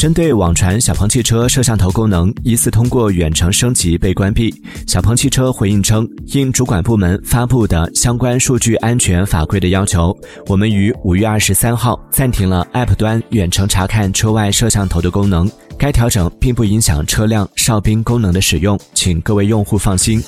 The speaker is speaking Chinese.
针对网传小鹏汽车摄像头功能疑似通过远程升级被关闭，小鹏汽车回应称，应主管部门发布的相关数据安全法规的要求，我们于五月二十三号暂停了 App 端远程查看车外摄像头的功能。该调整并不影响车辆哨兵功能的使用，请各位用户放心。